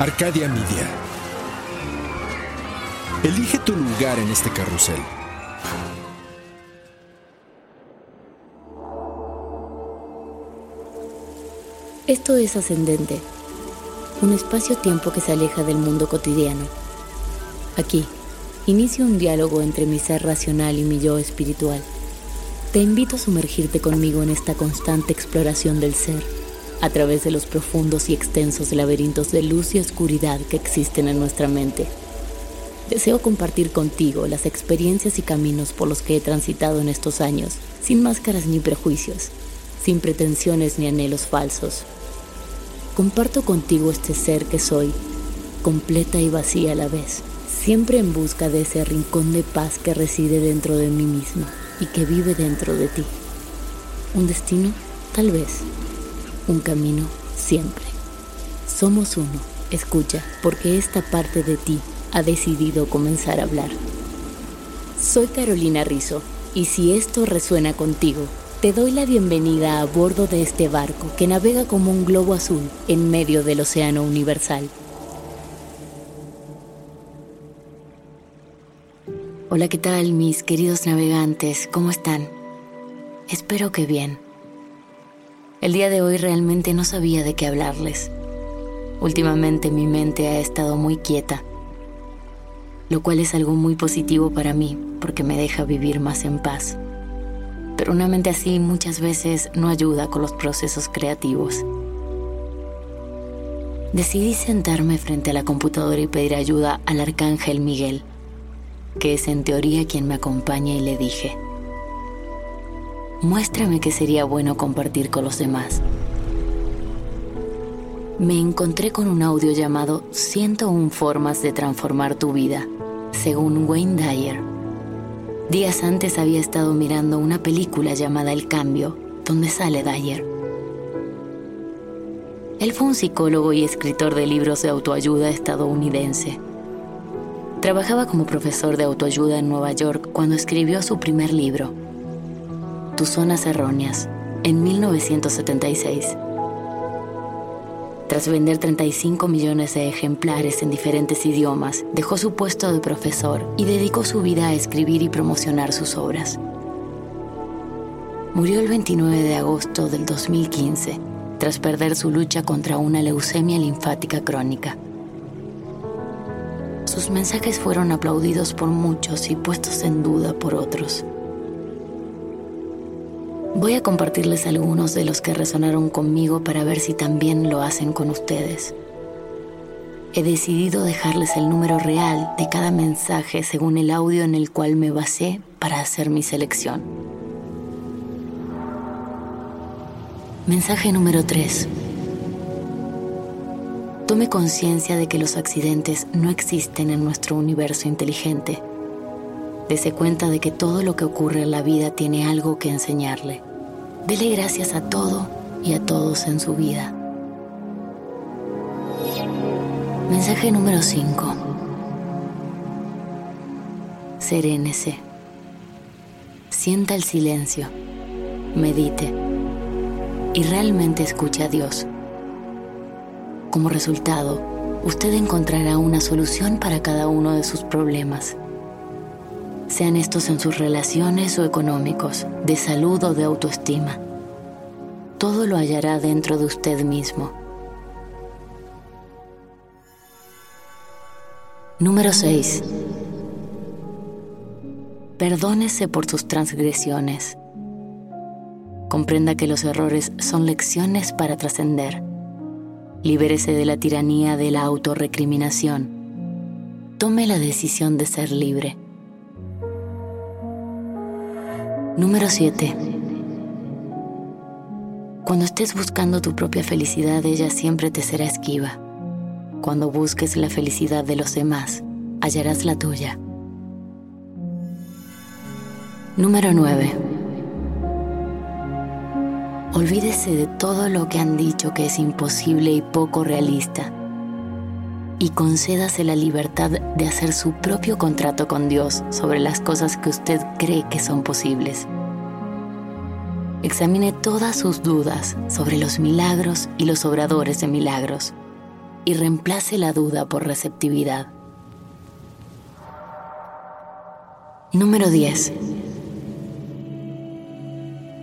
Arcadia Media. Elige tu lugar en este carrusel. Esto es Ascendente, un espacio-tiempo que se aleja del mundo cotidiano. Aquí, inicio un diálogo entre mi ser racional y mi yo espiritual. Te invito a sumergirte conmigo en esta constante exploración del ser, a través de los profundos y extensos laberintos de luz y oscuridad que existen en nuestra mente. Deseo compartir contigo las experiencias y caminos por los que he transitado en estos años, sin máscaras ni prejuicios, sin pretensiones ni anhelos falsos. Comparto contigo este ser que soy, completa y vacía a la vez, siempre en busca de ese rincón de paz que reside dentro de mí misma y que vive dentro de ti. Un destino, tal vez. Un camino, siempre. Somos uno. Escucha, porque esta parte de ti ha decidido comenzar a hablar. Soy Carolina Rizzo, y si esto resuena contigo, te doy la bienvenida a bordo de este barco que navega como un globo azul en medio del océano universal. Hola, ¿qué tal mis queridos navegantes? ¿Cómo están? Espero que bien. El día de hoy realmente no sabía de qué hablarles. Últimamente mi mente ha estado muy quieta lo cual es algo muy positivo para mí porque me deja vivir más en paz. Pero una mente así muchas veces no ayuda con los procesos creativos. Decidí sentarme frente a la computadora y pedir ayuda al arcángel Miguel, que es en teoría quien me acompaña y le dije, muéstrame que sería bueno compartir con los demás. Me encontré con un audio llamado 101 formas de transformar tu vida según Wayne Dyer. Días antes había estado mirando una película llamada El Cambio, donde sale Dyer. Él fue un psicólogo y escritor de libros de autoayuda estadounidense. Trabajaba como profesor de autoayuda en Nueva York cuando escribió su primer libro, Tus Zonas Erróneas, en 1976. Tras vender 35 millones de ejemplares en diferentes idiomas, dejó su puesto de profesor y dedicó su vida a escribir y promocionar sus obras. Murió el 29 de agosto del 2015, tras perder su lucha contra una leucemia linfática crónica. Sus mensajes fueron aplaudidos por muchos y puestos en duda por otros. Voy a compartirles algunos de los que resonaron conmigo para ver si también lo hacen con ustedes. He decidido dejarles el número real de cada mensaje según el audio en el cual me basé para hacer mi selección. Mensaje número 3. Tome conciencia de que los accidentes no existen en nuestro universo inteligente Dese cuenta de que todo lo que ocurre en la vida tiene algo que enseñarle. Dele gracias a todo y a todos en su vida. Mensaje número 5. Serénese. Sienta el silencio. Medite. Y realmente escuche a Dios. Como resultado, usted encontrará una solución para cada uno de sus problemas sean estos en sus relaciones o económicos, de salud o de autoestima. Todo lo hallará dentro de usted mismo. Número 6. Perdónese por sus transgresiones. Comprenda que los errores son lecciones para trascender. Libérese de la tiranía de la autorrecriminación. Tome la decisión de ser libre. Número 7. Cuando estés buscando tu propia felicidad, ella siempre te será esquiva. Cuando busques la felicidad de los demás, hallarás la tuya. Número 9. Olvídese de todo lo que han dicho que es imposible y poco realista y concédase la libertad de hacer su propio contrato con Dios sobre las cosas que usted cree que son posibles. Examine todas sus dudas sobre los milagros y los obradores de milagros y reemplace la duda por receptividad. Número 10.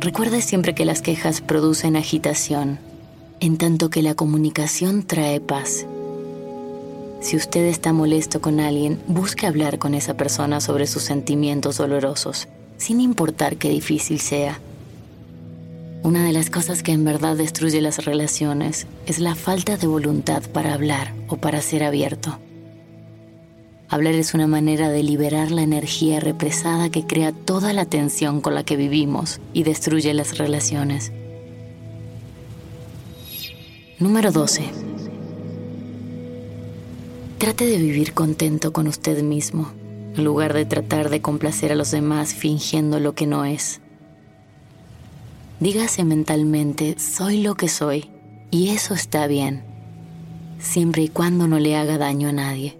Recuerde siempre que las quejas producen agitación, en tanto que la comunicación trae paz. Si usted está molesto con alguien, busque hablar con esa persona sobre sus sentimientos dolorosos, sin importar qué difícil sea. Una de las cosas que en verdad destruye las relaciones es la falta de voluntad para hablar o para ser abierto. Hablar es una manera de liberar la energía represada que crea toda la tensión con la que vivimos y destruye las relaciones. Número 12 Trate de vivir contento con usted mismo, en lugar de tratar de complacer a los demás fingiendo lo que no es. Dígase mentalmente, soy lo que soy, y eso está bien, siempre y cuando no le haga daño a nadie.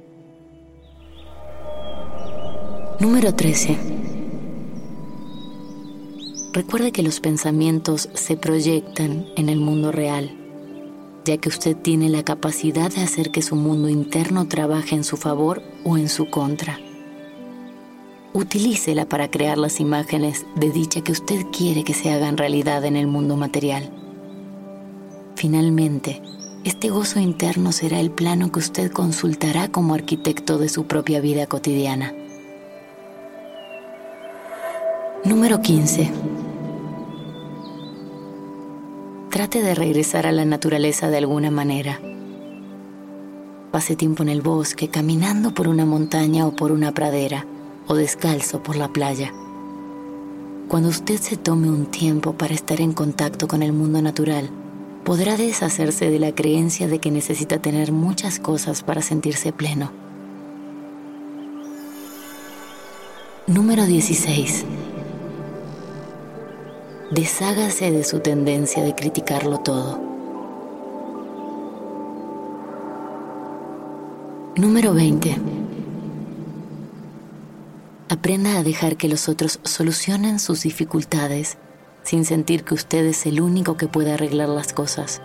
Número 13. Recuerde que los pensamientos se proyectan en el mundo real ya que usted tiene la capacidad de hacer que su mundo interno trabaje en su favor o en su contra. Utilícela para crear las imágenes de dicha que usted quiere que se hagan realidad en el mundo material. Finalmente, este gozo interno será el plano que usted consultará como arquitecto de su propia vida cotidiana. Número 15 Trate de regresar a la naturaleza de alguna manera. Pase tiempo en el bosque, caminando por una montaña o por una pradera, o descalzo por la playa. Cuando usted se tome un tiempo para estar en contacto con el mundo natural, podrá deshacerse de la creencia de que necesita tener muchas cosas para sentirse pleno. Número 16 deshágase de su tendencia de criticarlo todo. Número 20. Aprenda a dejar que los otros solucionen sus dificultades sin sentir que usted es el único que puede arreglar las cosas.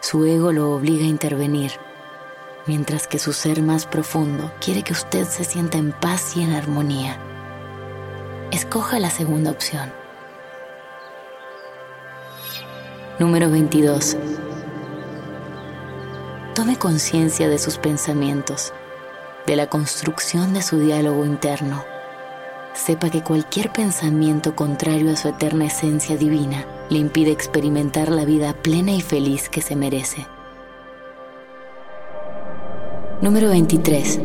Su ego lo obliga a intervenir, mientras que su ser más profundo quiere que usted se sienta en paz y en armonía. Escoja la segunda opción. Número 22. Tome conciencia de sus pensamientos, de la construcción de su diálogo interno. Sepa que cualquier pensamiento contrario a su eterna esencia divina le impide experimentar la vida plena y feliz que se merece. Número 23.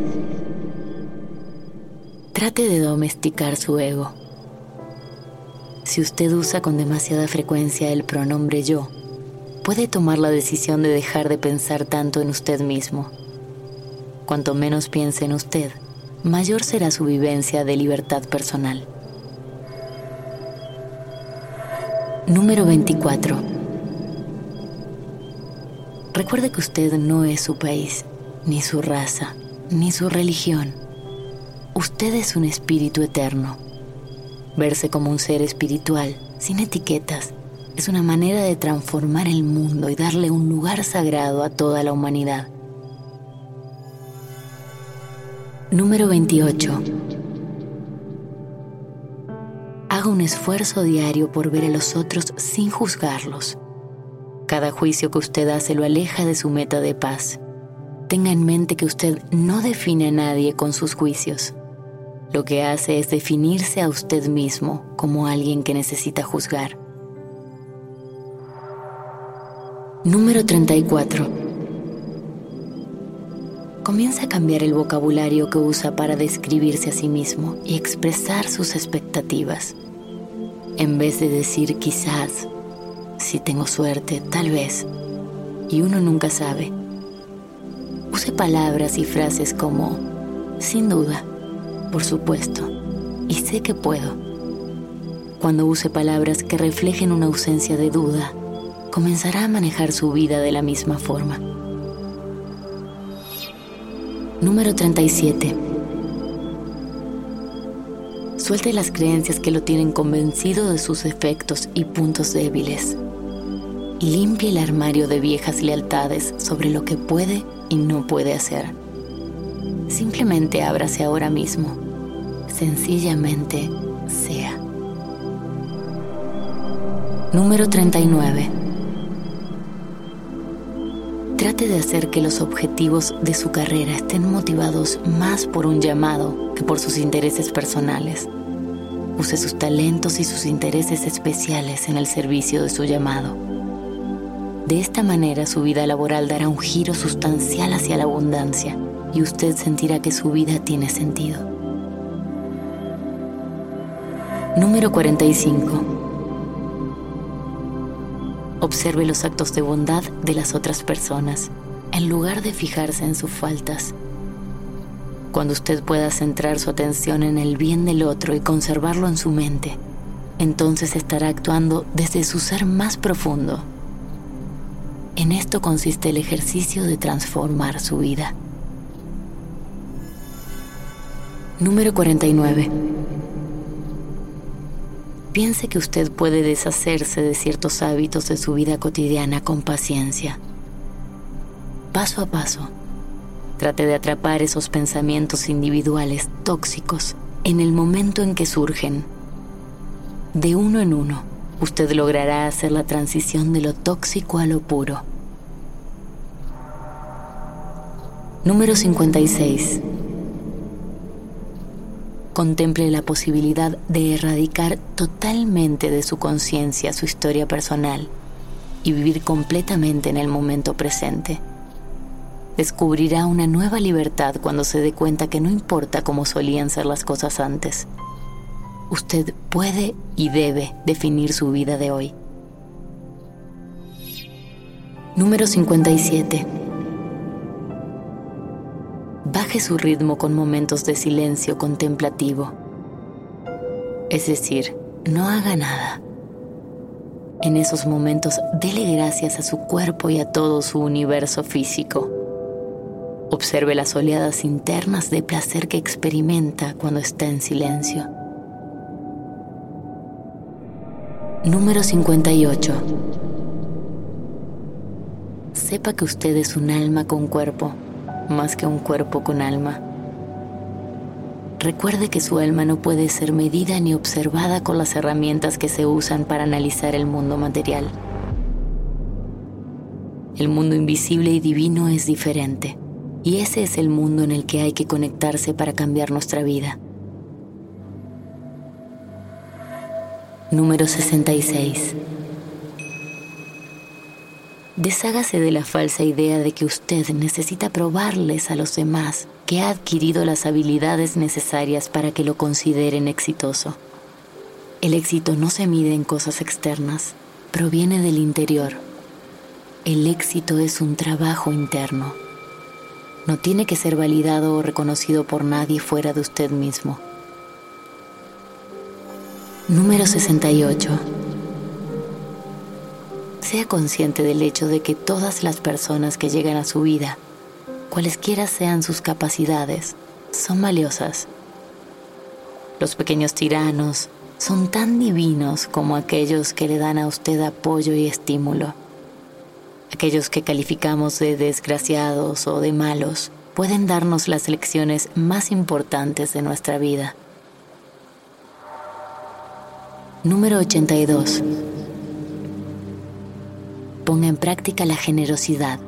Trate de domesticar su ego si usted usa con demasiada frecuencia el pronombre yo, puede tomar la decisión de dejar de pensar tanto en usted mismo. Cuanto menos piense en usted, mayor será su vivencia de libertad personal. Número 24. Recuerde que usted no es su país, ni su raza, ni su religión. Usted es un espíritu eterno Verse como un ser espiritual, sin etiquetas, es una manera de transformar el mundo y darle un lugar sagrado a toda la humanidad. Número 28. Haga un esfuerzo diario por ver a los otros sin juzgarlos. Cada juicio que usted hace lo aleja de su meta de paz. Tenga en mente que usted no define a nadie con sus juicios. Lo que hace es definirse a usted mismo como alguien que necesita juzgar. Número 34. Comienza a cambiar el vocabulario que usa para describirse a sí mismo y expresar sus expectativas. En vez de decir quizás, Si tengo suerte, tal vez. Y uno nunca sabe. Use palabras y frases como, sin duda, por supuesto, y sé que puedo. Cuando use palabras que reflejen una ausencia de duda, comenzará a manejar su vida de la misma forma. Número 37. Suelte las creencias que lo tienen convencido de sus efectos y puntos débiles. Limpie el armario de viejas lealtades sobre lo que puede y no puede hacer. Simplemente ábrase ahora mismo. Sencillamente sea. Número 39. Trate de hacer que los objetivos de su carrera estén motivados más por un llamado que por sus intereses personales. Use sus talentos y sus intereses especiales en el servicio de su llamado. De esta manera su vida laboral dará un giro sustancial hacia la abundancia y usted sentirá que su vida tiene sentido. Número 45 Observe los actos de bondad de las otras personas, en lugar de fijarse en sus faltas. Cuando usted pueda centrar su atención en el bien del otro y conservarlo en su mente, entonces estará actuando desde su ser más profundo. En esto consiste el ejercicio de transformar su vida. Número 49 piense que usted puede deshacerse de ciertos hábitos de su vida cotidiana con paciencia. Paso a paso, trate de atrapar esos pensamientos individuales tóxicos en el momento en que surgen. De uno en uno, usted logrará hacer la transición de lo tóxico a lo puro. Número 56 contemple la posibilidad de erradicar totalmente de su conciencia su historia personal y vivir completamente en el momento presente. Descubrirá una nueva libertad cuando se dé cuenta que no importa cómo solían ser las cosas antes. Usted puede y debe definir su vida de hoy. Número 57 baje su ritmo con momentos de silencio contemplativo. Es decir, no haga nada. En esos momentos, dele gracias a su cuerpo y a todo su universo físico. Observe las oleadas internas de placer que experimenta cuando está en silencio. Número 58. Sepa que usted es un alma con cuerpo más que un cuerpo con alma. Recuerde que su alma no puede ser medida ni observada con las herramientas que se usan para analizar el mundo material. El mundo invisible y divino es diferente, y ese es el mundo en el que hay que conectarse para cambiar nuestra vida. Número 66. Deshágase de la falsa idea de que usted necesita probarles a los demás que ha adquirido las habilidades necesarias para que lo consideren exitoso. El éxito no se mide en cosas externas, proviene del interior. El éxito es un trabajo interno. No tiene que ser validado o reconocido por nadie fuera de usted mismo. Número 68 sea consciente del hecho de que todas las personas que llegan a su vida, cualesquiera sean sus capacidades, son valiosas. Los pequeños tiranos son tan divinos como aquellos que le dan a usted apoyo y estímulo. Aquellos que calificamos de desgraciados o de malos pueden darnos las lecciones más importantes de nuestra vida. Número 82 ponga en práctica la generosidad.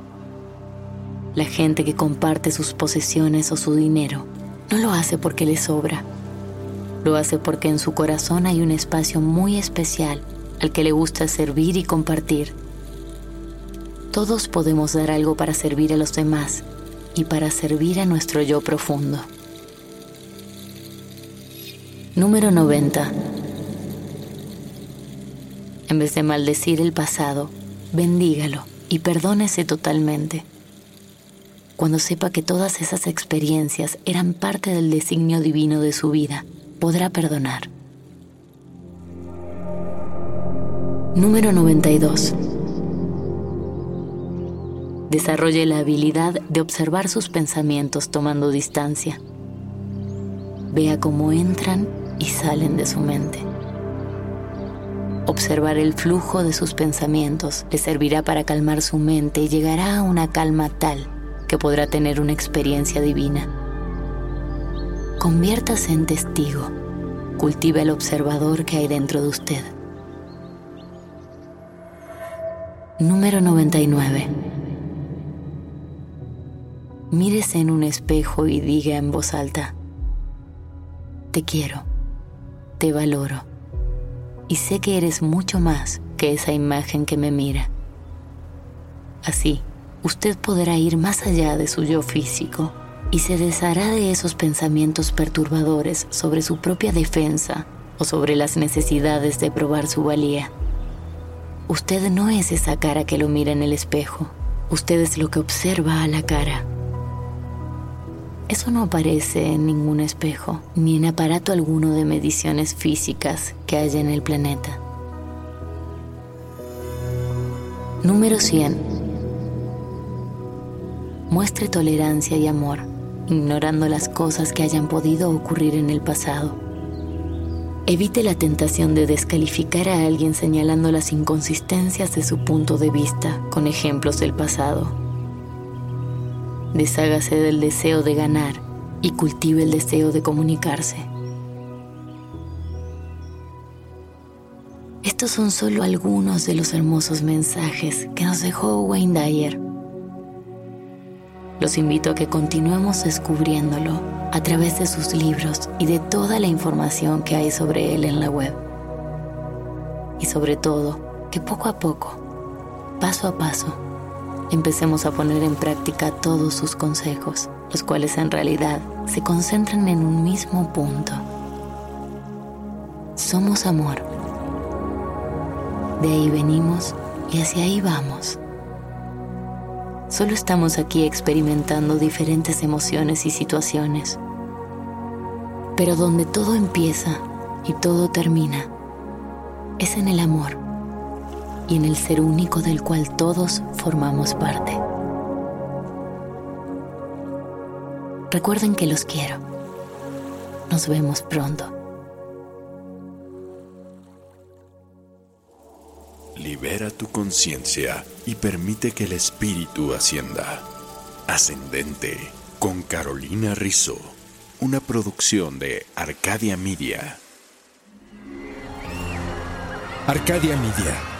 La gente que comparte sus posesiones o su dinero no lo hace porque le sobra. Lo hace porque en su corazón hay un espacio muy especial al que le gusta servir y compartir. Todos podemos dar algo para servir a los demás y para servir a nuestro yo profundo. Número 90. En vez de maldecir el pasado, bendígalo y perdónese totalmente. Cuando sepa que todas esas experiencias eran parte del designio divino de su vida, podrá perdonar. Número 92. Desarrolle la habilidad de observar sus pensamientos tomando distancia. Vea cómo entran y salen de su mente. Observar el flujo de sus pensamientos le servirá para calmar su mente y llegará a una calma tal que podrá tener una experiencia divina. Conviértase en testigo. Cultive el observador que hay dentro de usted. Número 99. Mírese en un espejo y diga en voz alta, te quiero, te valoro y sé que eres mucho más que esa imagen que me mira. Así, usted podrá ir más allá de su yo físico y se deshará de esos pensamientos perturbadores sobre su propia defensa o sobre las necesidades de probar su valía. Usted no es esa cara que lo mira en el espejo, usted es lo que observa a la cara. Eso no aparece en ningún espejo, ni en aparato alguno de mediciones físicas que haya en el planeta. Número 100. Muestre tolerancia y amor, ignorando las cosas que hayan podido ocurrir en el pasado. Evite la tentación de descalificar a alguien señalando las inconsistencias de su punto de vista con ejemplos del pasado Deshágase del deseo de ganar y cultive el deseo de comunicarse. Estos son solo algunos de los hermosos mensajes que nos dejó Wayne Dyer. Los invito a que continuemos descubriéndolo a través de sus libros y de toda la información que hay sobre él en la web. Y sobre todo, que poco a poco, paso a paso, empecemos a poner en práctica todos sus consejos, los cuales en realidad se concentran en un mismo punto. Somos amor. De ahí venimos y hacia ahí vamos. Solo estamos aquí experimentando diferentes emociones y situaciones. Pero donde todo empieza y todo termina es en el amor y en el ser único del cual todos formamos parte. Recuerden que los quiero. Nos vemos pronto. Libera tu conciencia y permite que el espíritu ascienda. Ascendente con Carolina Rizzo. Una producción de Arcadia Media. Arcadia Media.